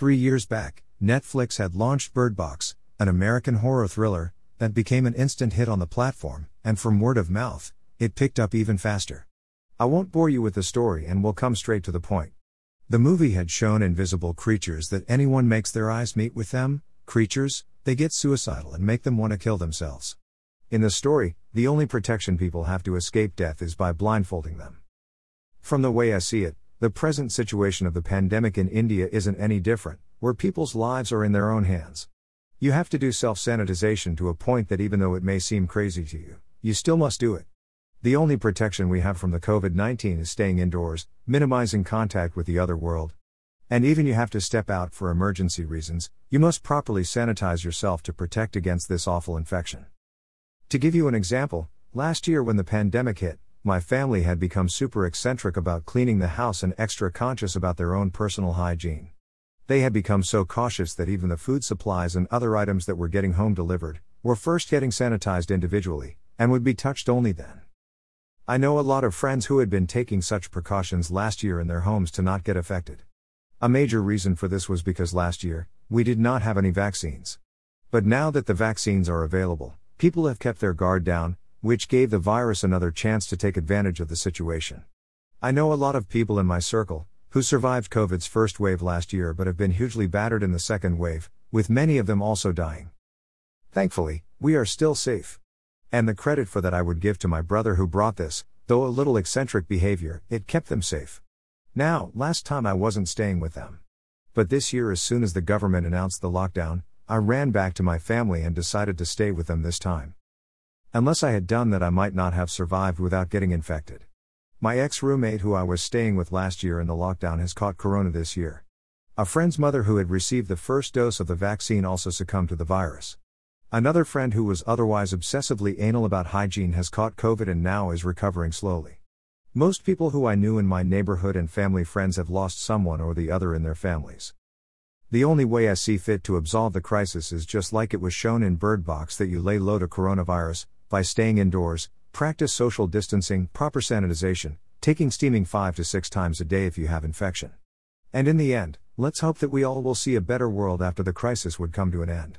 Three years back, Netflix had launched Bird Box, an American horror thriller, that became an instant hit on the platform, and from word of mouth, it picked up even faster. I won't bore you with the story and will come straight to the point. The movie had shown invisible creatures that anyone makes their eyes meet with them, creatures, they get suicidal and make them want to kill themselves. In the story, the only protection people have to escape death is by blindfolding them. From the way I see it, the present situation of the pandemic in India isn't any different, where people's lives are in their own hands. You have to do self sanitization to a point that even though it may seem crazy to you, you still must do it. The only protection we have from the COVID 19 is staying indoors, minimizing contact with the other world. And even you have to step out for emergency reasons, you must properly sanitize yourself to protect against this awful infection. To give you an example, last year when the pandemic hit, my family had become super eccentric about cleaning the house and extra conscious about their own personal hygiene. They had become so cautious that even the food supplies and other items that were getting home delivered were first getting sanitized individually, and would be touched only then. I know a lot of friends who had been taking such precautions last year in their homes to not get affected. A major reason for this was because last year, we did not have any vaccines. But now that the vaccines are available, people have kept their guard down, which gave the virus another chance to take advantage of the situation. I know a lot of people in my circle, who survived COVID's first wave last year but have been hugely battered in the second wave, with many of them also dying. Thankfully, we are still safe. And the credit for that I would give to my brother who brought this, though a little eccentric behavior, it kept them safe. Now, last time I wasn't staying with them. But this year, as soon as the government announced the lockdown, I ran back to my family and decided to stay with them this time. Unless I had done that, I might not have survived without getting infected. My ex roommate, who I was staying with last year in the lockdown, has caught corona this year. A friend's mother who had received the first dose of the vaccine also succumbed to the virus. Another friend who was otherwise obsessively anal about hygiene has caught COVID and now is recovering slowly. Most people who I knew in my neighborhood and family friends have lost someone or the other in their families. The only way I see fit to absolve the crisis is just like it was shown in Bird Box that you lay low to coronavirus, by staying indoors, Practice social distancing, proper sanitization, taking steaming 5 to 6 times a day if you have infection. And in the end, let's hope that we all will see a better world after the crisis would come to an end.